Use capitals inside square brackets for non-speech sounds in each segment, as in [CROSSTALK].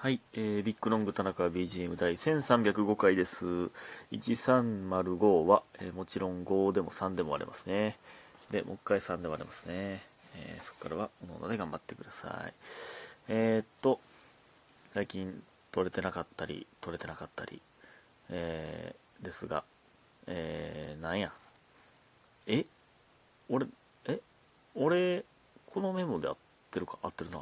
はい、えー、ビッグロング田中 BGM 第1305回です。1305は、えーもちろん5でも3でも割れますね。で、もう一回3で割れますね。えーそこからは、おのので頑張ってください。えー、っと、最近取れてなかったり、取れてなかったり、えー、ですが、えー、なんや。え？俺、え？俺、このメモで合ってるか？合ってるな。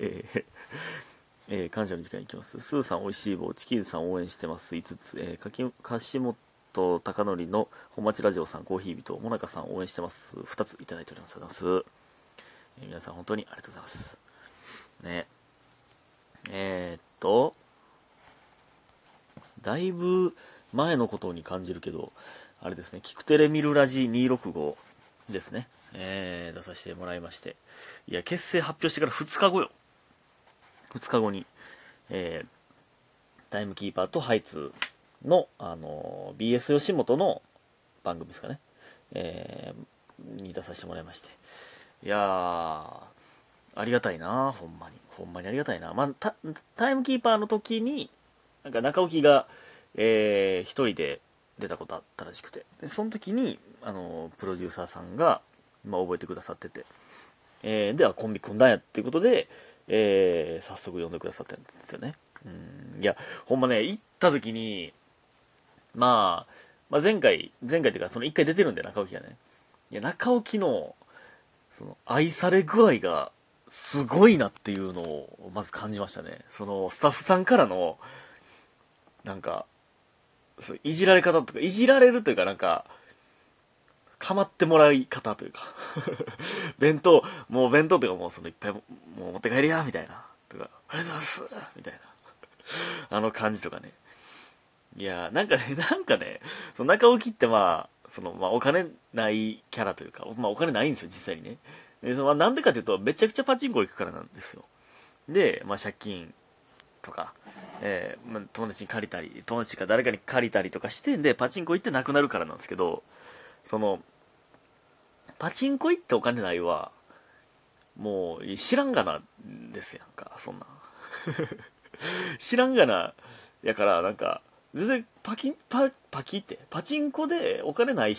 えーえー感謝の時間いきます。スーさん、おいしい棒、チキンさん応援してます。5つ、えー、かき、樫本貴則の本町ラジオさん、コーヒー人、もなかさん応援してます。2ついただいております。ありがとうございます。えー皆さん、本当にありがとうございます。ね。えー、っと、だいぶ前のことに感じるけど、あれですね、キクテレミルラジ265ですね。えー、出させてもらいまして。いや、結成発表してから2日後よ。2日後に、えータイムキーパーとハイツの、あのー BS 吉本の番組ですかね、えーに出させてもらいまして。いやー、ありがたいなほんまに。ほんまにありがたいなまあ、タタイムキーパーの時に、なんか中置が、えー一人で出たことあったらしくて。で、その時に、あのプロデューサーさんが、まあ、覚えてくださってて。えーではコンビ組んだんやっていうことで、えー早速呼んでくださったんですよね。うん、いや、ほんまね、行った時に、まあ、まあ、前回、前回っていうか、その一回出てるんで、中置がね。いや、中置の、その、愛され具合が、すごいなっていうのを、まず感じましたね。その、スタッフさんからの、なんか、そういじられ方とか、いじられるというか、なんか、かまってもらい方というか [LAUGHS] 弁当、もう弁当というかもうそのいっぱいもう持って帰りや、みたいな。とか、ありがとうございますみたいな。[LAUGHS] あの感じとかね。いや、なんかね、[LAUGHS] なんかね、その中置ってまあ、その、まあお金ないキャラというか、まあお金ないんですよ、実際にね。で、そのなんでかというと、めちゃくちゃパチンコ行くからなんですよ。で、まあ借金とか、えーまあ、友達に借りたり、友達か誰かに借りたりとかして、で、パチンコ行ってなくなるからなんですけど、その、パチンコ行ってお金ないは、もう知らんがなですやんか、そんな。[LAUGHS] 知らんがな、やから、なんか、全然パキ、パ、パキって、パチンコでお金ない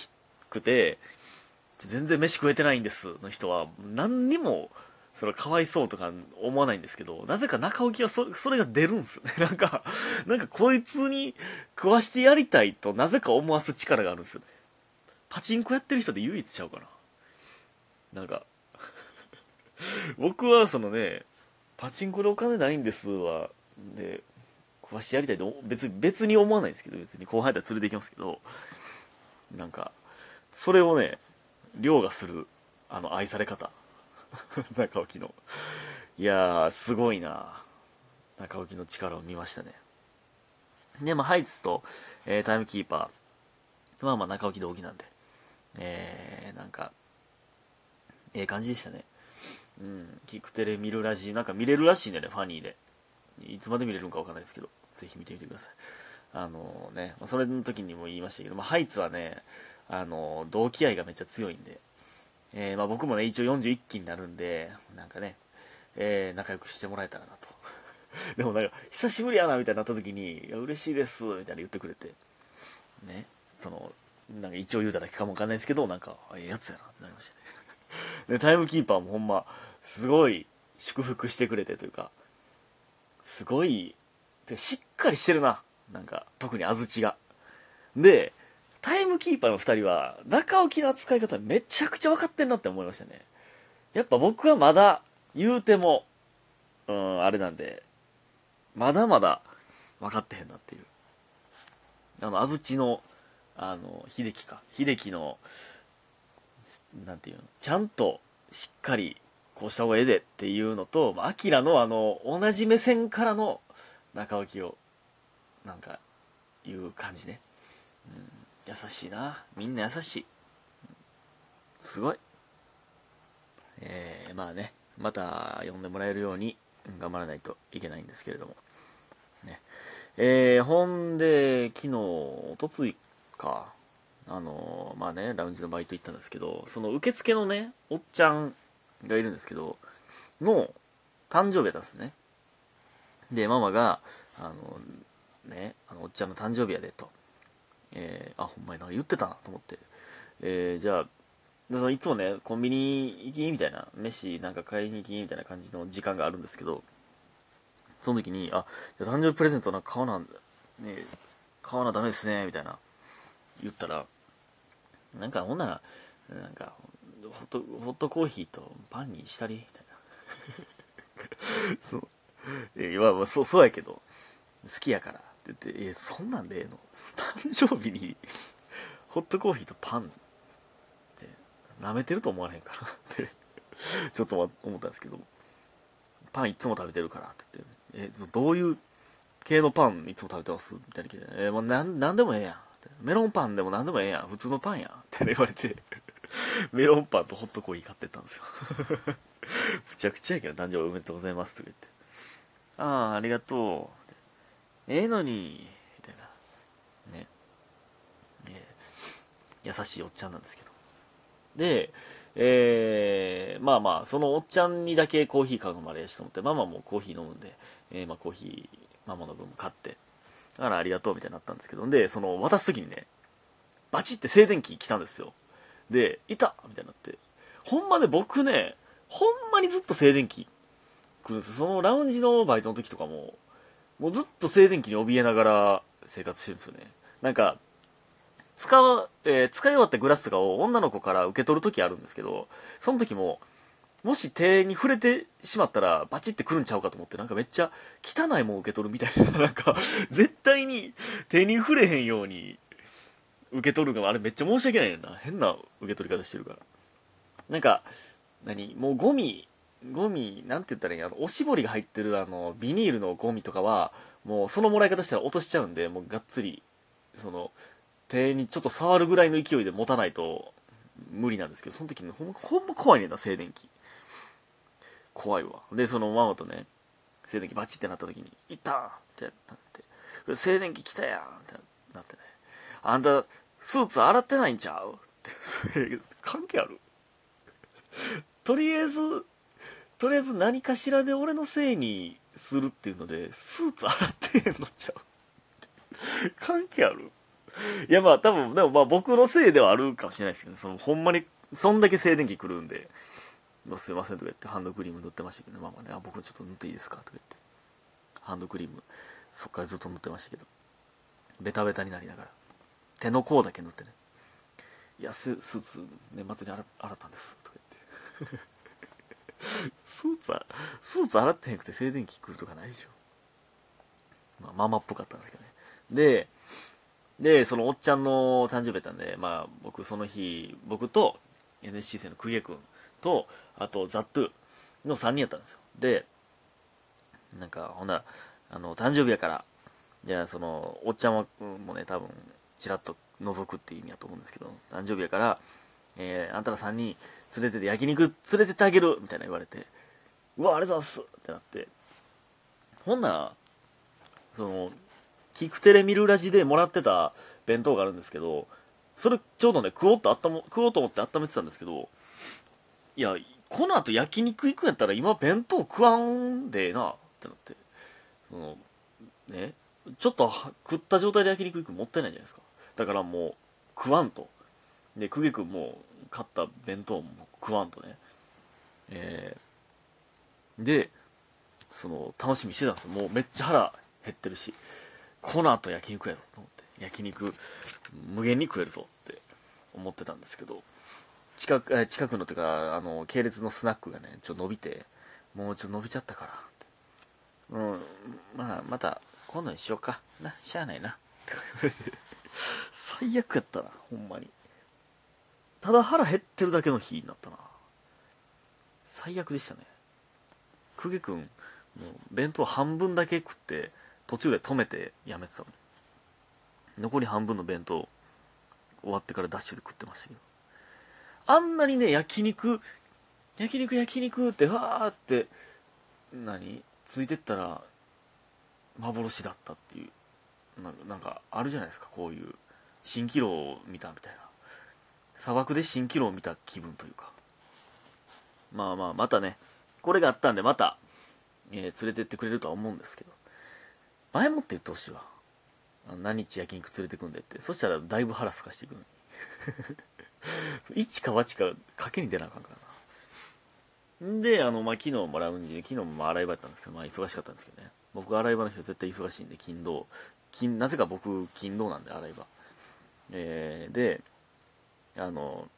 くて、全然飯食えてないんですの人は、何にも、それかわいそうとか思わないんですけど、なぜか中置きはそそれが出るんですよね。[LAUGHS] なんか、なんかこいつに食わしてやりたいとなぜか思わす力があるんですよね。パチンコやってる人で唯一ちゃうかな。なんか、僕はそのね、パチンコでお金ないんですは、で、わしやりたいと別に、別に思わないんですけど、別に後輩だったら連れて行きますけど、なんか、それをね、凌駕する、あの、愛され方。[LAUGHS] 中置の。いやー、すごいな中置の力を見ましたね。で、まあ、ハイツと、えータイムキーパー。まあまあ、中置同期なんで。えー、なんか、ええ感じでしたね。うん、キクテレ見るらしい。なんか見れるらしいんでね、ファニーで。いつまで見れるのかわかんないですけど、ぜひ見てみてください。あのね、まあそれの時にも言いましたけど、まあ、ハイツはね、あの同期愛がめっちゃ強いんで、えーまあ、僕もね、一応41期になるんで、なんかね、えー仲良くしてもらえたらなと。[LAUGHS] でもなんか、久しぶりやな、みたいになった時に、いや、嬉しいです、みたいな言ってくれて、ね、その、なんか一応言うただけかもわかんないですけど、なんか、ええやつやなってなりましたね。[LAUGHS] で、タイムキーパーもほんま、すごい祝福してくれてというか、すごい、でしっかりしてるな。なんか、特に安土が。で、タイムキーパーの二人は、中置きの扱い方めちゃくちゃ分かってんなって思いましたね。やっぱ僕はまだ、言うても、うん、あれなんで、まだまだ分かってへんなっていう。あの、安土の、あの、秀樹か。秀樹の、なんていうの、ちゃんとしっかりこうした方がええでっていうのと、まあ、アキラのあの、同じ目線からの中置きを、なんか、いう感じね。うん、優しいな。みんな優しい。すごい。えー、まあね、また呼んでもらえるように頑張らないといけないんですけれども。ね。えー、ほんで、昨日、おとついか、あのまあね、ラウンジのバイト行ったんですけど、その受付のね、おっちゃんがいるんですけど、の誕生日だったんですね。でママがあのねあのおっちゃんの誕生日やでと、えー、あほんまになんか言ってたなと思って、えー、じゃあそのいつもねコンビニ行きみたいな飯なんか買いに行きみたいな感じの時間があるんですけどその時にあ誕生日プレゼントなんか買わなね買わなダメですねみたいな言ったらなんかほんならなんかホットホットコーヒーとパンにしたりみたいな。[LAUGHS] そう。えまあまあそうそうやけど好きやから。って言って「えそんなんでええの？誕生日にホットコーヒーとパンって舐めてると思われへんから。ってちょっと思ったんですけどパンいつも食べてるから。って言って「えどういう系のパンいつも食べてます?」みたいな聞いて「えー、もうなんなんでもええやん」メロンパンでも何でもええやん。普通のパンやん」って言われて。メロンパンとホットコーヒー買ってったんですよ。むちゃくちゃやけど誕生日おめでとうございますとか言ってああありがとうええのに。みたいな。ね。え、優しいおっちゃんなんですけど。でえー、まあまあそのおっちゃんにだけコーヒー買うのもあれやしと思って。ママもコーヒー飲むんで、えー、まあコーヒーママの分も買って。だからありがとうみたいになったんですけどでその渡す時にねバチって静電気来たんですよ。でいた！みたいになって。ほんまね僕ねほんまにずっと静電気来るんですよ。そのラウンジのバイトの時とかももうずっと静電気に怯えながら生活してるんですよね。なんか使う、えー、使い終わったグラスとかを女の子から受け取る時あるんですけどその時ももし手に触れてしまったらバチってくるんちゃうかと思ってなんかめっちゃ汚いもん受け取るみたいな [LAUGHS] なんか絶対に手に触れへんように受け取るがあれめっちゃ申し訳ないねんな。変な受け取り方してるから。なんか何もうゴミゴミなんて言ったらいいんやおしぼりが入ってるあのビニールのゴミとかはもうそのもらい方したら落としちゃうんでもうがっつりその手にちょっと触るぐらいの勢いで持たないと無理なんですけどその時にほんほんま怖いねんな静電気。怖いわでそのママとね静電気バチってなった時に「いった!」ってなって「静電気来たやん!」ってなってね「あんたスーツ洗ってないんちゃう?」って関係ある？[LAUGHS] とりあえずとりあえず何かしらで俺のせいにするっていうのでスーツ洗ってへんのちゃう？[LAUGHS] 関係ある？いやまあ多分でもまあ僕のせいではあるかもしれないですけど、ね、そのほんまにそんだけ静電気来るんで「すいません」とか言ってハンドクリーム塗ってましたけど、ね、ママね「あ僕ちょっと塗っていいですか?」とか言って。ハンドクリームそっからずっと塗ってましたけど。ベタベタになりながら。手の甲だけ塗ってね「いやススーツ年末に洗洗ったんです」とか言って。[LAUGHS] スーツスーツ洗ってへんくて静電気来るとかないでしょ。まあママっぽかったんですけどね。でで、そのおっちゃんの誕生日やったんで、まあ僕その日、僕と NSC 生のクゲ君と、あとザットゥの3人やったんですよ。で、なんか、ほんなら、あの、誕生日やから、じゃあその、おっちゃんはもね、多分、ちらっと覗くっていう意味やと思うんですけど、誕生日やから、えー、あんたら3人連れてて焼肉連れてってあげるみたいな言われて、うわ、ありがとうございますってなって、ほんなら、その、キクテレミルラジでもらってた弁当があるんですけど、それちょうどね、食おうとあったも、食おうと思って温めてたんですけど、いや、この後焼肉行くんやったら今弁当食わんでえなってなって、その、ね、ちょっと食った状態で焼肉行くもったいないじゃないですか。だからもう食わんと。で、久家君も買った弁当も食わんとね。えー、で、その、楽しみしてたんですよ。もうめっちゃ腹減ってるし。この後焼肉やぞと思って焼肉無限に食えるぞって思ってたんですけど近く近くのてかあの系列のスナックがねちょっと伸びてもうちょっと伸びちゃったから。うんまあまた今度にしようか。なしゃあないな。って言われて最悪やったなほんまに。ただ腹減ってるだけの日になったな。最悪でしたね。久家君もう弁当半分だけ食って途中で止めてやめてたの残り半分の弁当終わってからダッシュで食ってましたけど。あんなにね焼肉焼肉焼肉ってわーって何？ついてったら幻だったっていう。なんかあるじゃないですかこういう蜃気楼を見たみたいな。砂漠で蜃気楼を見た気分というか。まあまあまたねこれがあったんでまた、えー、連れてってくれるとは思うんですけど。前もって言ってほしいわ。何日焼肉連れてくんでって。そしたらだいぶ腹すかしていくのに。[LAUGHS] 一か八か賭けに出なあかんからな。んであのまあ昨日もラウンジで昨日も洗い場やったんですけどまあ忙しかったんですけどね。僕洗い場の日は絶対忙しいんで金土金なぜか僕金土なんで洗い場。えー、であの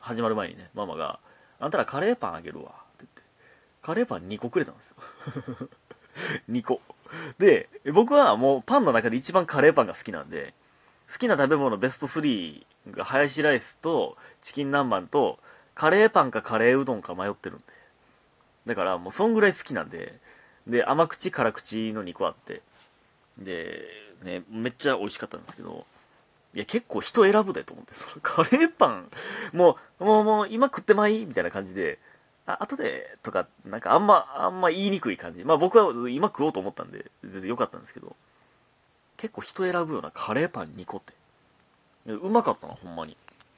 始まる前にねママが「あんたらカレーパンあげるわ」って言って。カレーパン2個くれたんですよ。[LAUGHS] 2個。で僕はもうパンの中で一番カレーパンが好きなんで好きな食べ物ベスト3がハヤシライスとチキン南蛮とカレーパンかカレーうどんか迷ってるんで。だからもうそんぐらい好きなんで。で甘口辛口の2個あって。でねめっちゃ美味しかったんですけど。いや結構人選ぶでと思って。そのカレーパン。もうもうもう今食ってまい？みたいな感じで。あ後でとかなんかあんまあんま言いにくい感じ。まあ僕は今食おうと思ったんで全然良かったんですけど。結構人選ぶようなカレーパン2個って。うまかったなほんまに。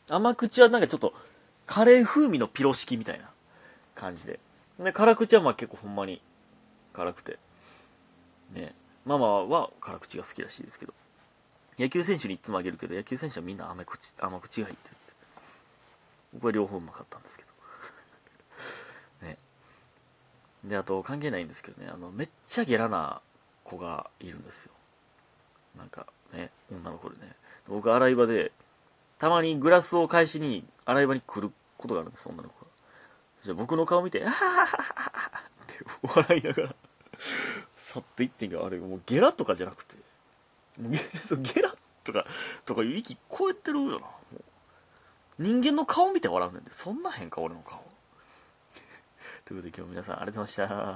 甘口はなんかちょっとカレー風味のピロ式みたいな感じで。で辛口はまあ結構ほんまに辛くて。ね。ママは辛口が好きらしいですけど。野球選手にいつもあげるけど野球選手はみんな甘口甘口がいいって言って。僕は両方うまかったんですけど。[LAUGHS] ね。であと関係ないんですけどね。あのめっちゃゲラな子がいるんですよ。なんかね女の子でね。僕洗い場でたまにグラスを返しに洗い場に来ることがあるんです女の子が。じゃあ僕の顔見て「あはははは」って笑いながら去っていってんけどあれもうゲラとかじゃなくてもう [LAUGHS] ゲラとかとかいう息超えてるよな。もう人間の顔見て笑うねんでそんな変か俺の顔。ということで今日皆さんありがとうございました。